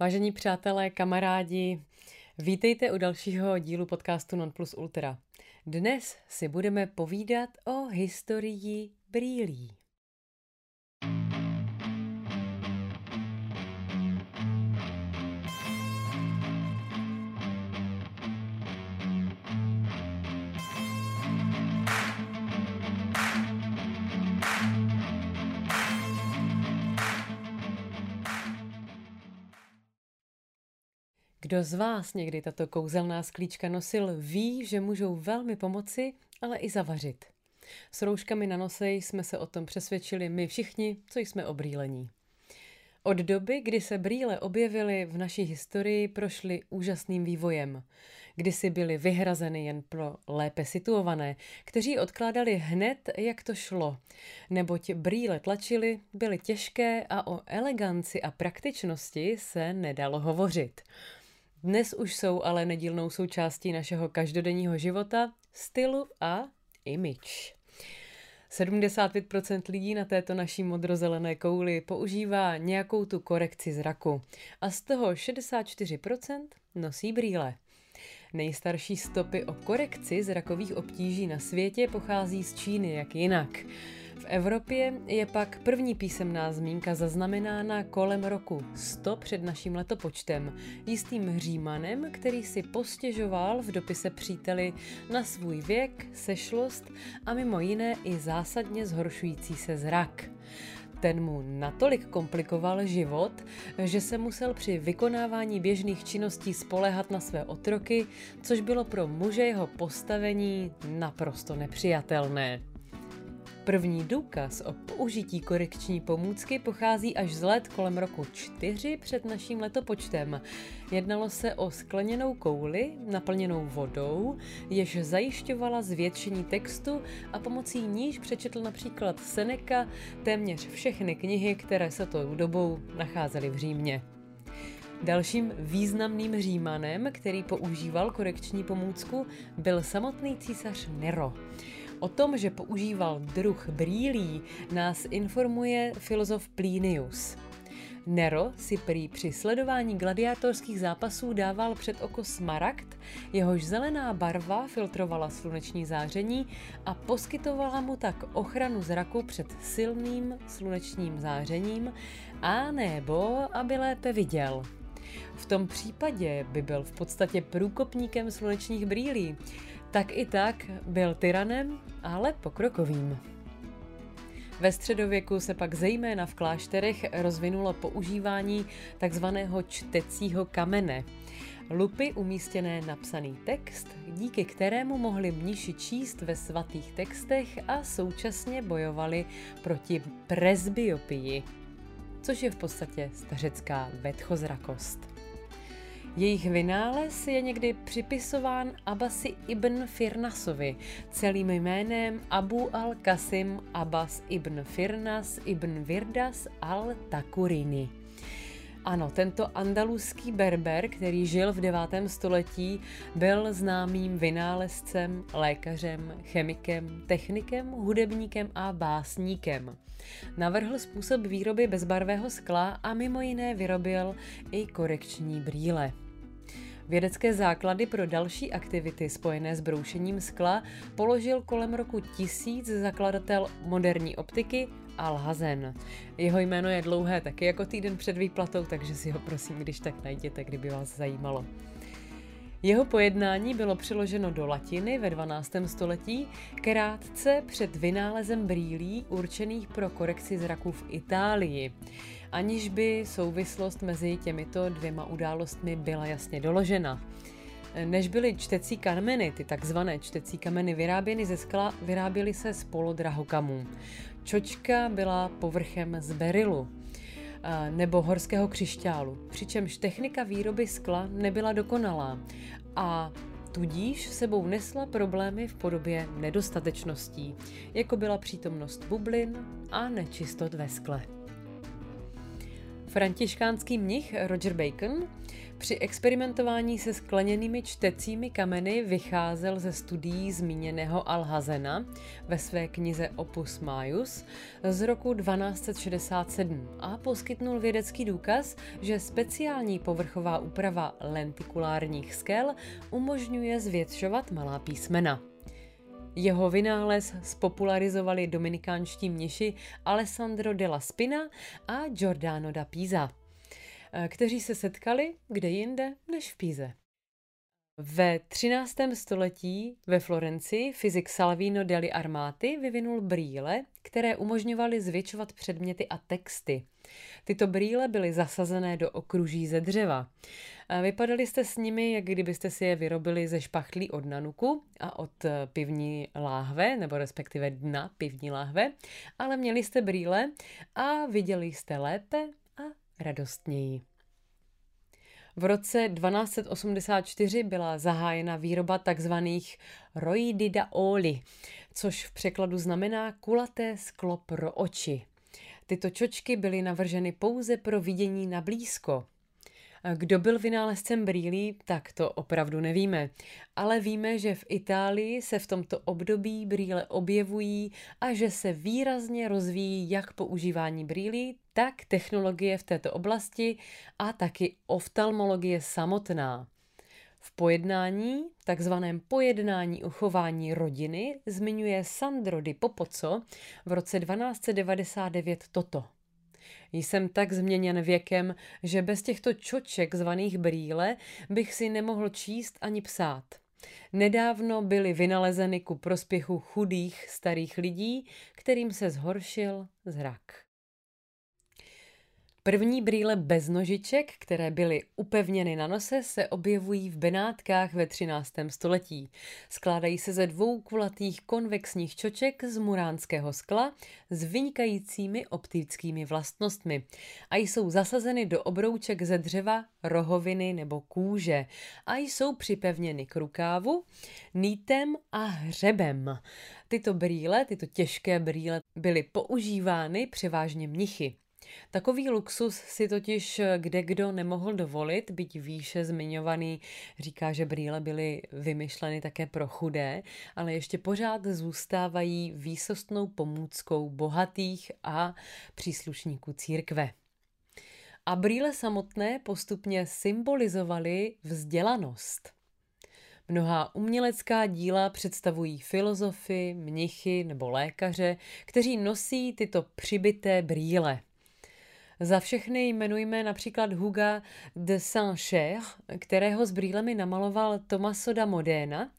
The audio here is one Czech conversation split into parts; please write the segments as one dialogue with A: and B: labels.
A: Vážení přátelé, kamarádi, vítejte u dalšího dílu podcastu Non Plus Ultra. Dnes si budeme povídat o historii brýlí. Kdo z vás někdy tato kouzelná sklíčka nosil, ví, že můžou velmi pomoci, ale i zavařit. S rouškami na nose jsme se o tom přesvědčili my všichni, co jsme obrýlení. Od doby, kdy se brýle objevily v naší historii, prošly úžasným vývojem. Kdysi byly vyhrazeny jen pro lépe situované, kteří odkládali hned, jak to šlo. Neboť brýle tlačily, byly těžké a o eleganci a praktičnosti se nedalo hovořit. Dnes už jsou ale nedílnou součástí našeho každodenního života, stylu a image. 75% lidí na této naší modrozelené kouli používá nějakou tu korekci zraku a z toho 64% nosí brýle. Nejstarší stopy o korekci zrakových obtíží na světě pochází z Číny, jak jinak. Evropě je pak první písemná zmínka zaznamenána kolem roku 100 před naším letopočtem jistým Římanem, který si postěžoval v dopise příteli na svůj věk, sešlost a mimo jiné i zásadně zhoršující se zrak. Ten mu natolik komplikoval život, že se musel při vykonávání běžných činností spolehat na své otroky, což bylo pro muže jeho postavení naprosto nepřijatelné. První důkaz o použití korekční pomůcky pochází až z let kolem roku 4 před naším letopočtem. Jednalo se o skleněnou kouli naplněnou vodou, jež zajišťovala zvětšení textu a pomocí níž přečetl například Seneca téměř všechny knihy, které se tou dobou nacházely v Římě. Dalším významným římanem, který používal korekční pomůcku, byl samotný císař Nero. O tom, že používal druh brýlí, nás informuje filozof Plinius. Nero si prý při sledování gladiátorských zápasů dával před oko smaragd, jehož zelená barva filtrovala sluneční záření a poskytovala mu tak ochranu zraku před silným slunečním zářením a nebo aby lépe viděl. V tom případě by byl v podstatě průkopníkem slunečních brýlí. Tak i tak byl tyranem, ale pokrokovým. Ve středověku se pak zejména v klášterech rozvinulo používání takzvaného čtecího kamene. Lupy umístěné na psaný text, díky kterému mohli mniši číst ve svatých textech a současně bojovali proti presbyopii, což je v podstatě stařecká vetchozrakost. Jejich vynález je někdy připisován Abasi ibn Firnasovi, celým jménem Abu al-Qasim Abbas ibn Firnas ibn Virdas al-Takurini. Ano, tento andaluský berber, který žil v 9. století, byl známým vynálezcem, lékařem, chemikem, technikem, hudebníkem a básníkem. Navrhl způsob výroby bezbarvého skla a mimo jiné vyrobil i korekční brýle. Vědecké základy pro další aktivity spojené s broušením skla položil kolem roku 1000 zakladatel moderní optiky Alhazen. Jeho jméno je dlouhé taky jako týden před výplatou, takže si ho prosím, když tak najděte, kdyby vás zajímalo. Jeho pojednání bylo přeloženo do latiny ve 12. století krátce před vynálezem brýlí určených pro korekci zraku v Itálii, aniž by souvislost mezi těmito dvěma událostmi byla jasně doložena. Než byly čtecí kameny, ty takzvané čtecí kameny vyráběny ze skla, vyráběly se z polodrahokamů. Čočka byla povrchem z berilu nebo horského křišťálu, přičemž technika výroby skla nebyla dokonalá a tudíž sebou nesla problémy v podobě nedostatečností, jako byla přítomnost bublin a nečistot ve skle. Františkánský mnich Roger Bacon při experimentování se skleněnými čtecími kameny vycházel ze studií zmíněného Alhazena ve své knize Opus Maius z roku 1267 a poskytnul vědecký důkaz, že speciální povrchová úprava lentikulárních skel umožňuje zvětšovat malá písmena. Jeho vynález spopularizovali dominikánští mniši Alessandro della Spina a Giordano da Pisa. Eh, kteří se setkali kde jinde než v Píze. Ve 13. století ve Florencii fyzik Salvino della Armati vyvinul brýle, které umožňovaly zvětšovat předměty a texty. Tyto brýle byly zasazené do okruží ze dřeva. Vypadali jste s nimi, jak kdybyste si je vyrobili ze špachtlí od nanuku a od eh, pivní láhve, nebo respektive dna pivní láhve, ale měli jste brýle a viděli jste lépe radostněji. V roce 1284 byla zahájena výroba tzv. roididaoli, což v překladu znamená kulaté sklo pro oči. Tyto čočky byly navrženy pouze pro vidění na blízko. Kdo byl vynálezcem brýlí, tak to opravdu nevíme. Ale víme, že v Itálii se v tomto období brýle objevují a že se výrazně rozvíjí jak používání brýlí, tak technologie v této oblasti a taky oftalmologie samotná. V pojednání, takzvaném pojednání o chování rodiny, zmiňuje Sandro di Popozzo v roce 1299 toto. Jsem tak změněn věkem, že bez těchto čoček zvaných brýle bych si nemohl číst ani psát. Nedávno byly vynalezeny ku prospěchu chudých starých lidí, kterým se zhoršil zrak. První brýle bez nožiček, které byly upevněny na nose, se objevují v Benátkách ve 13. století. Skládají se ze dvou kulatých konvexních čoček z muránského skla s vynikajícími optickými vlastnostmi a jsou zasazeny do obrouček ze dřeva, rohoviny nebo kůže a jsou připevněny k rukávu, nítem a hřebem. Tyto brýle, tyto těžké brýle, byly používány převážně mnichy. Takový luxus si totiž kde kdo nemohl dovolit, byť výše zmiňovaný říká, že brýle byly vymyšleny také pro chudé, ale ještě pořád zůstávají výsostnou pomůckou bohatých a příslušníků církve. A brýle samotné postupně symbolizovaly vzdělanost. Mnohá umělecká díla představují filozofy, mnichy nebo lékaře, kteří nosí tyto přibité brýle. Za všechny jmenujme například Huga de Saint-Cher, kterého s brýlemi namaloval Tomaso da Modena.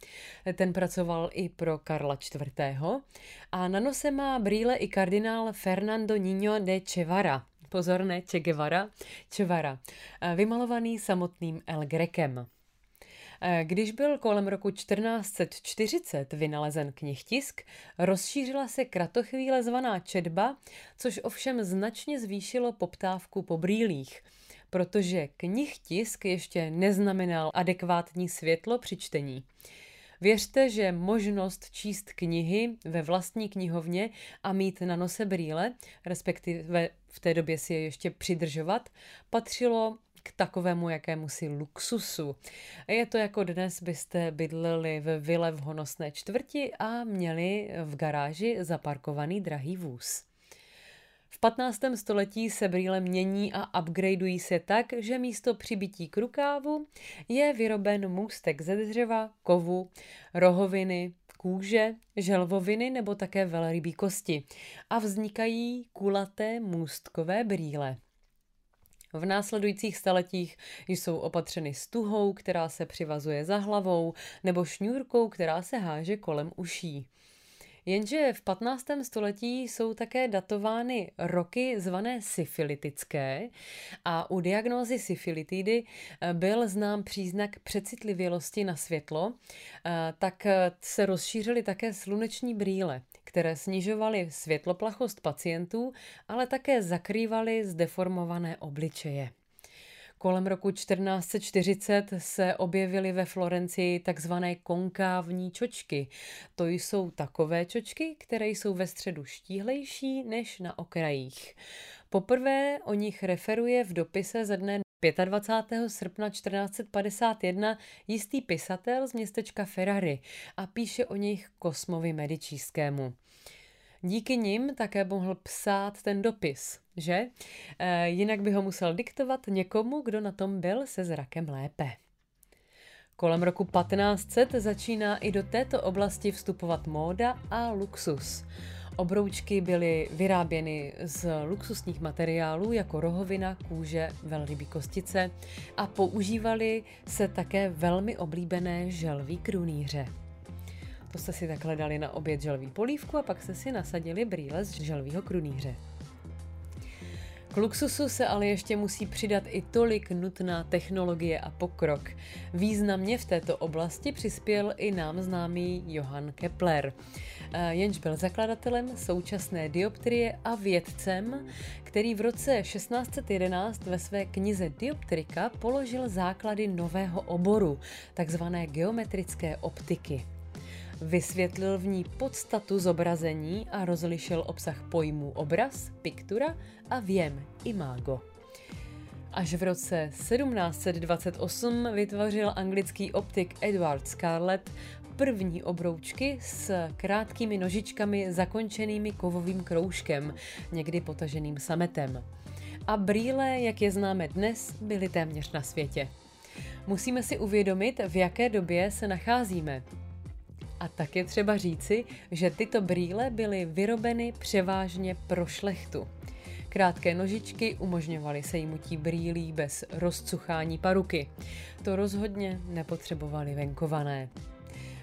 A: Ten pracoval i pro Karla IV. A na nose má brýle i kardinál Fernando Niño de Chevara. Pozor, ne Che Guevara, Chevara. Vymalovaný samotným El Grekem. Eh, když byl kolem roku 1440 vynalezen knihtisk, rozšířila se kratochvíle zvaná četba, což ovšem značně zvýšilo poptávku po brýlích protože knihtisk ještě neznamenal adekvátní světlo při čtení. Věřte, že možnost číst knihy ve vlastní knihovně a mít na nose brýle, respektive v té době si je ještě přidržovat, patřilo takovému jakému si luxusu. Je to jako dnes byste bydleli ve vile v honosné čtvrti a měli v garáži zaparkovaný drahý vůz. V 15. století se brýle mění a upgradeují se tak, že místo přibití k rukávu je vyroben můstek ze dřeva, kovu, rohoviny, kůže, želvoviny nebo také velrybí kosti a vznikají kulaté můstkové brýle. V následujících staletích jsou opatřeny stuhou, která se přivazuje za hlavou, nebo šňůrkou, která se háže kolem uší. Jenže v 15. století jsou také datovány roky zvané syfilitické a u diagnózy syfilitidy eh, byl znám příznak přecitlivělosti na světlo, eh, tak eh, se rozšířily také sluneční brýle které snižovaly světloplachost pacientů, ale také zakrývaly zdeformované obličeje. Kolem roku 1440 se objevily ve Florencii takzvané konkávní čočky. To jsou takové čočky, které jsou ve středu štíhlejší než na okrajích. Poprvé o nich referuje v dopise ze dne 25. srpna 1451 jistý pisatel z městečka Ferrari a píše o nich Kosmovi Medičískému. Díky nim také mohl psát ten dopis, že? E, jinak by ho musel diktovat někomu, kdo na tom byl se zrakem lépe. Kolem roku 1500 začíná i do této oblasti vstupovat móda a luxus. Obroučky byly vyráběny z luxusních materiálů jako rohovina, kůže, velrybí kostice a používaly se také velmi oblíbené želví krunýře. To jste si takhle dali na oběd želví polívku a pak jste si nasadili brýle z želvího krunýře. K luxusu se ale ještě musí přidat i tolik nutná technologie a pokrok. Významně v této oblasti přispěl i nám známý Johann Kepler, eh, jenž byl zakladatelem současné dioptrie a vědcem, který v roce 1611 ve své knize Dioptrika položil základy nového oboru, takzvané geometrické optiky. Vysvětlil v ní podstatu zobrazení a rozlišil obsah pojmů obraz, piktura a věm, imago. Až v roce 1728 vytvořil anglický optik Edward Scarlett první obroučky s krátkými nožičkami zakončenými kovovým kroužkem, někdy potaženým sametem. A brýle, jak je známe dnes, byly téměř na světě. Musíme si uvědomit, v jaké době se nacházíme. A tak je třeba říci, že tyto brýle byly vyrobeny převážně pro šlechtu. Krátké nožičky umožňovaly sejmutí brýlí bez rozcuchání paruky. To rozhodně nepotřebovali venkované.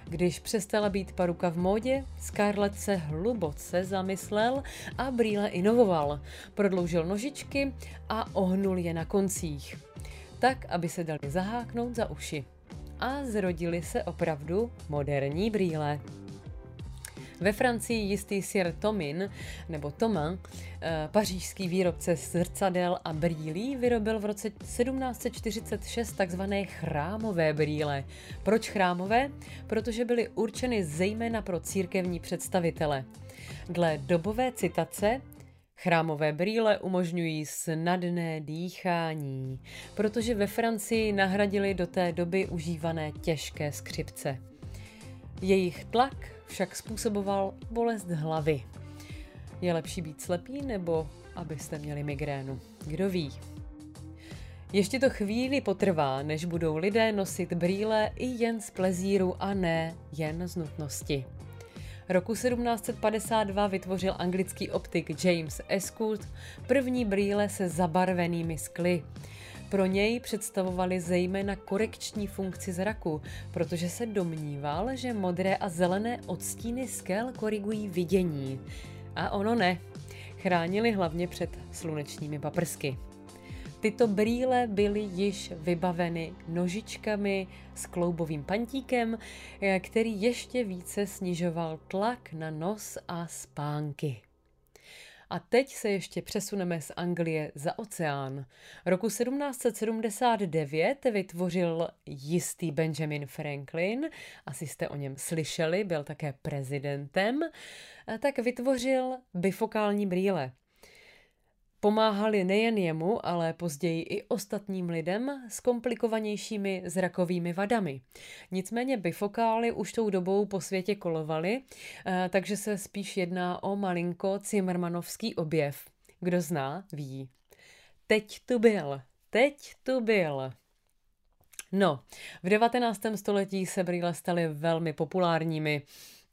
A: Když přestala být paruka v módě, Scarlett se hluboce zamyslel a brýle inovoval. Prodloužil nožičky a ohnul je na koncích, tak, aby se dali zaháknout za uši a zrodily se opravdu moderní brýle. Ve Francii jistý Sir Tomin, nebo Thomas, eh, pařížský výrobce zrcadel a brýlí, vyrobil v roce 1746 takzvané chrámové brýle. Proč chrámové? Protože byly určeny zejména pro církevní představitele. Dle dobové citace Chrámové brýle umožňují snadné dýchání, protože ve Francii nahradili do té doby užívané těžké skřipce. Jejich tlak však způsoboval bolest hlavy. Je lepší být slepý nebo abyste měli migrénu? Kdo ví? Ještě to chvíli potrvá, než budou lidé nosit brýle i jen z plezíru a ne jen z nutnosti. Roku 1752 vytvořil anglický optik James Escourt první brýle se zabarvenými skly. Pro něj představovali zejména korekční funkci zraku, protože se domníval, že modré a zelené odstíny skel korigují vidění. A ono ne. Chránili hlavně před slunečními paprsky. Tyto brýle byly již vybaveny nožičkami s kloubovým pantíkem, eh, který ještě více snižoval tlak na nos a spánky. A teď se ještě přesuneme z Anglie za oceán. Roku 1779 vytvořil jistý Benjamin Franklin, asi jste o něm slyšeli, byl také prezidentem, tak vytvořil bifokální brýle. Pomáhali nejen jemu, ale později i ostatním lidem s komplikovanějšími zrakovými vadami. Nicméně bifokály už tou dobou po světě kolovaly, eh, takže se spíš jedná o malinko Cimmermanovský objev. Kdo zná, ví. Teď tu byl, teď tu byl. No, v 19. století se brýle staly velmi populárními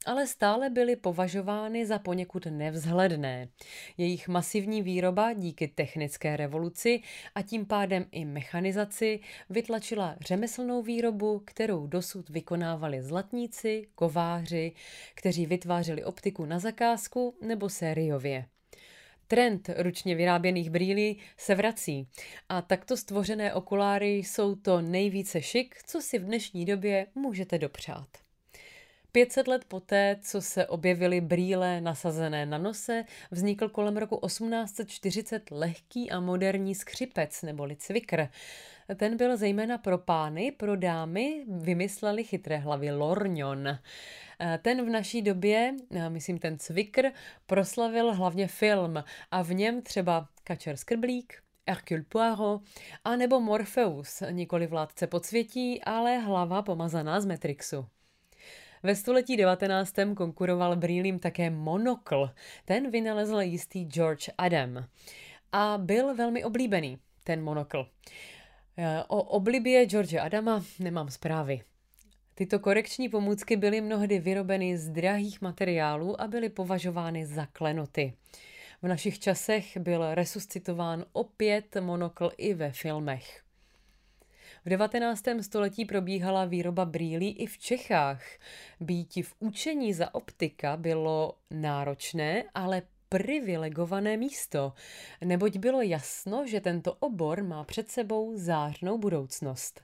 A: ale stále byly považovány za poněkud nevzhledné. Jejich masivní výroba díky technické revoluci a tím pádem i mechanizaci vytlačila řemeslnou výrobu, kterou dosud vykonávali zlatníci, kováři, kteří vytvářeli optiku na zakázku nebo sériově. Trend ručně vyráběných brýlí se vrací a takto stvořené okuláry jsou to nejvíce šik, co si v dnešní době můžete dopřát. 500 let poté, co se objevily brýle nasazené na nose, vznikl kolem roku 1840 lehký a moderní skřipec neboli cvikr. Ten byl zejména pro pány, pro dámy vymysleli chytré hlavy lorňon. Ten v naší době, myslím ten cvikr, proslavil hlavně film a v něm třeba Kačer Skrblík, Hercule Poirot, a nebo Morpheus, nikoli vládce podsvětí, ale hlava pomazaná z Matrixu. Ve století 19. konkuroval brýlím také monokl. Ten vynalezl jistý George Adam. A byl velmi oblíbený, ten monokl. O oblibě George Adama nemám zprávy. Tyto korekční pomůcky byly mnohdy vyrobeny z drahých materiálů a byly považovány za klenoty. V našich časech byl resuscitován opět monokl i ve filmech. V 19. století probíhala výroba brýlí i v Čechách. Býti v učení za optika bylo náročné, ale privilegované místo, neboť bylo jasno, že tento obor má před sebou zářnou budoucnost.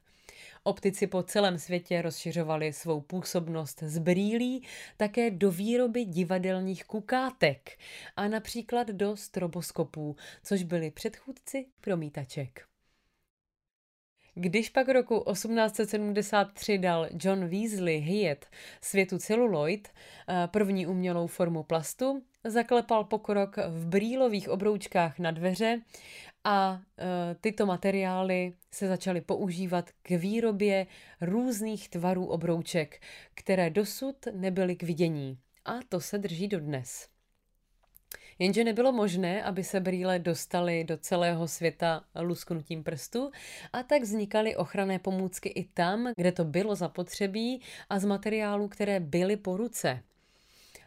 A: Optici po celém světě rozšiřovali svou působnost z brýlí také do výroby divadelních kukátek a například do stroboskopů, což byli předchůdci promítaček. Když pak roku 1873 dal John Weasley Hyatt světu celuloid, eh, první umělou formu plastu, zaklepal pokrok v brýlových obroučkách na dveře a e, tyto materiály se začaly používat k výrobě různých tvarů obrouček, které dosud nebyly k vidění. A to se drží dodnes. Jenže nebylo možné, aby se brýle dostaly do celého světa lusknutím prstu a tak vznikaly ochranné pomůcky i tam, kde to bylo zapotřebí a z materiálů, které byly po ruce.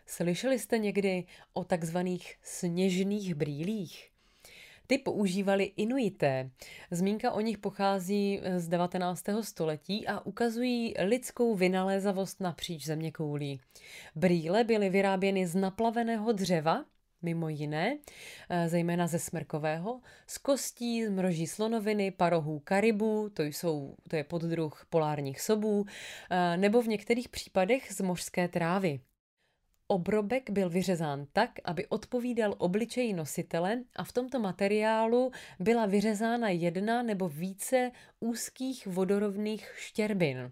A: Slyšeli jste někdy o takzvaných sněžných brýlích? Ty používali Inuité. Zmínka o nich pochází z 19. století a ukazují lidskou vynalézavost napříč země koulí. Brýle byly vyráběny z naplaveného dřeva, mimo jiné, eh, zejména ze smrkového, z kostí, z mroží slonoviny, parohů karibů, to, jsou, to je poddruh polárních sobů, eh, nebo v některých případech z mořské trávy. Obrobek byl vyřezán tak, aby odpovídal obličeji nositele a v tomto materiálu byla vyřezána jedna nebo více úzkých vodorovných štěrbin.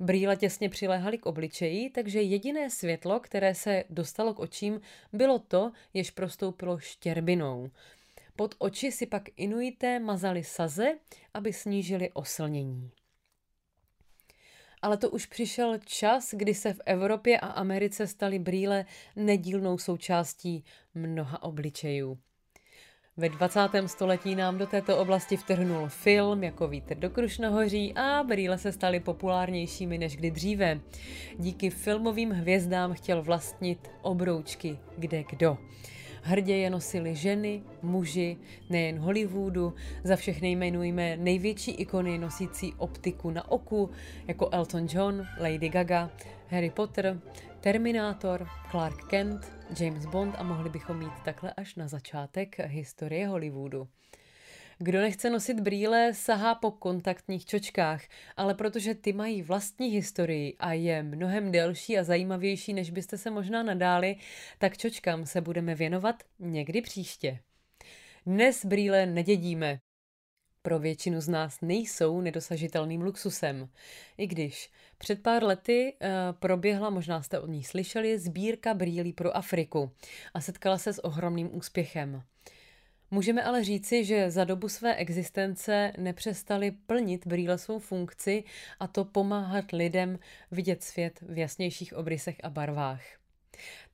A: Brýle těsně přiléhaly k obličeji, takže jediné světlo, které se dostalo k očím, bylo to, jež prostoupilo štěrbinou. Pod oči si pak inuité mazali saze, aby snížili oslnění ale to už přišel čas, kdy se v Evropě a Americe staly brýle nedílnou součástí mnoha obličejů. Ve 20. století nám do této oblasti vtrhnul film jako vítr do Krušnohoří a brýle se staly populárnějšími než kdy dříve. Díky filmovým hvězdám chtěl vlastnit obroučky kde kdo. Hrdě je nosili ženy, muži, nejen Hollywoodu, za všechny jmenujeme největší ikony nosící optiku na oku, jako Elton John, Lady Gaga, Harry Potter, Terminátor, Clark Kent, James Bond a mohli bychom mít takhle až na začátek historie Hollywoodu. Kdo nechce nosit brýle, sahá po kontaktních čočkách, ale protože ty mají vlastní historii a je mnohem delší a zajímavější, než byste se možná nadáli, tak čočkám se budeme věnovat někdy příště. Dnes brýle nedědíme. Pro většinu z nás nejsou nedosažitelným luxusem. I když před pár lety uh, proběhla, možná jste o ní slyšeli, sbírka brýlí pro Afriku a setkala se s ohromným úspěchem. Můžeme ale říci, že za dobu své existence nepřestali plnit brýle svou funkci a to pomáhat lidem vidět svět v jasnějších obrysech a barvách.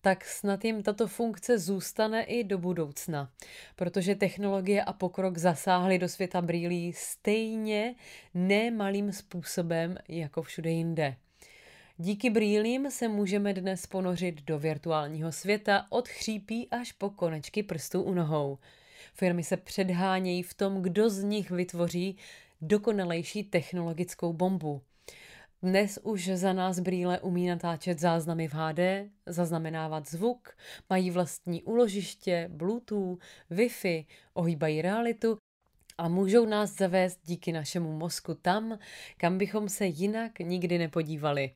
A: Tak snad jim tato funkce zůstane i do budoucna, protože technologie a pokrok zasáhly do světa brýlí stejně nemalým způsobem jako všude jinde. Díky brýlím se můžeme dnes ponořit do virtuálního světa od chřípí až po konečky prstů u nohou. Firmy se předhánějí v tom, kdo z nich vytvoří dokonalejší technologickou bombu. Dnes už za nás brýle umí natáčet záznamy v HD, zaznamenávat zvuk, mají vlastní úložiště, Bluetooth, Wi-Fi, ohýbají realitu a můžou nás zavést díky našemu mozku tam, kam bychom se jinak nikdy nepodívali.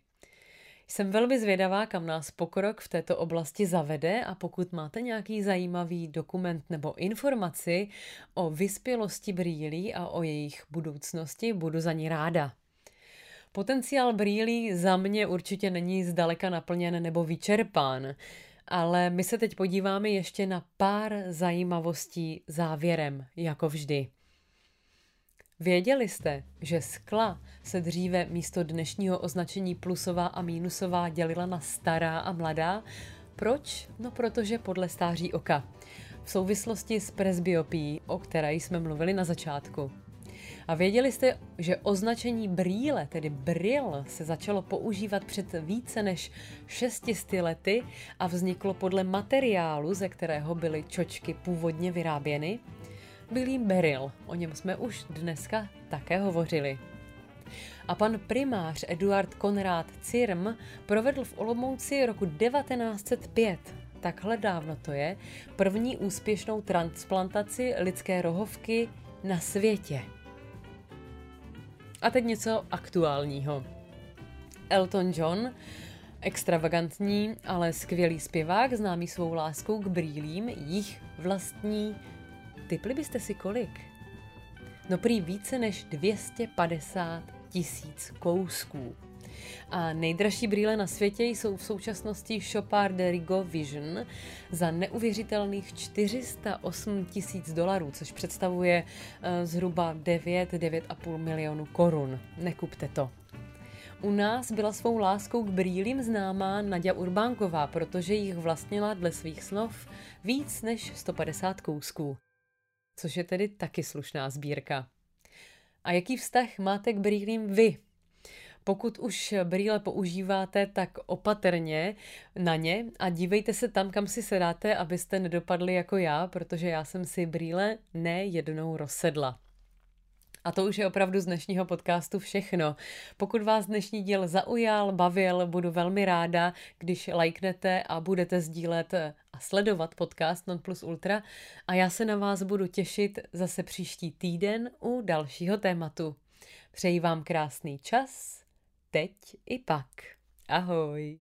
A: Jsem velmi zvědavá, kam nás pokrok v této oblasti zavede a pokud máte nějaký zajímavý dokument nebo informaci o vyspělosti brýlí a o jejich budoucnosti, budu za ní ráda. Potenciál brýlí za mě určitě není zdaleka naplněn nebo vyčerpán, ale my se teď podíváme ještě na pár zajímavostí závěrem, jako vždy. Věděli jste, že skla se dříve místo dnešního označení plusová a mínusová dělila na stará a mladá? Proč? No protože podle stáří oka. V souvislosti s presbyopí, o které jsme mluvili na začátku. A věděli jste, že označení brýle, tedy bril, se začalo používat před více než 600 lety a vzniklo podle materiálu, ze kterého byly čočky původně vyráběny? Byl jim beryl, o něm jsme už dneska také hovořili. A pan primář Eduard Konrád Cirm provedl v Olomouci roku 1905 takhle dávno to je, první úspěšnou transplantaci lidské rohovky na světě. A teď něco aktuálního. Elton John, extravagantní, ale skvělý zpěvák, známý svou láskou k brýlím, jich vlastní. Typli byste si kolik? No prý více než 250 tisíc kousků. A nejdražší brýle na světě jsou v současnosti Chopard de Rigo Vision za neuvěřitelných 408 tisíc dolarů, což představuje uh, zhruba 9-9,5 milionů korun. Nekupte to. U nás byla svou láskou k brýlím známá Nadia Urbánková, protože jich vlastnila dle svých snov víc než 150 kousků. Což je tedy taky slušná sbírka. A jaký vztah máte k brýlím vy? Pokud už brýle používáte, tak opatrně na ně a dívejte se tam, kam si sedáte, abyste nedopadli jako já, protože já jsem si brýle ne jednou rozsedla. A to už je opravdu z dnešního podcastu všechno. Pokud vás dnešní díl zaujal, bavil, budu velmi ráda, když lajknete a budete sdílet a sledovat podcast Non Plus Ultra a já se na vás budu těšit zase příští týden u dalšího tématu. Přeji vám krásný čas teď i pak. Ahoj!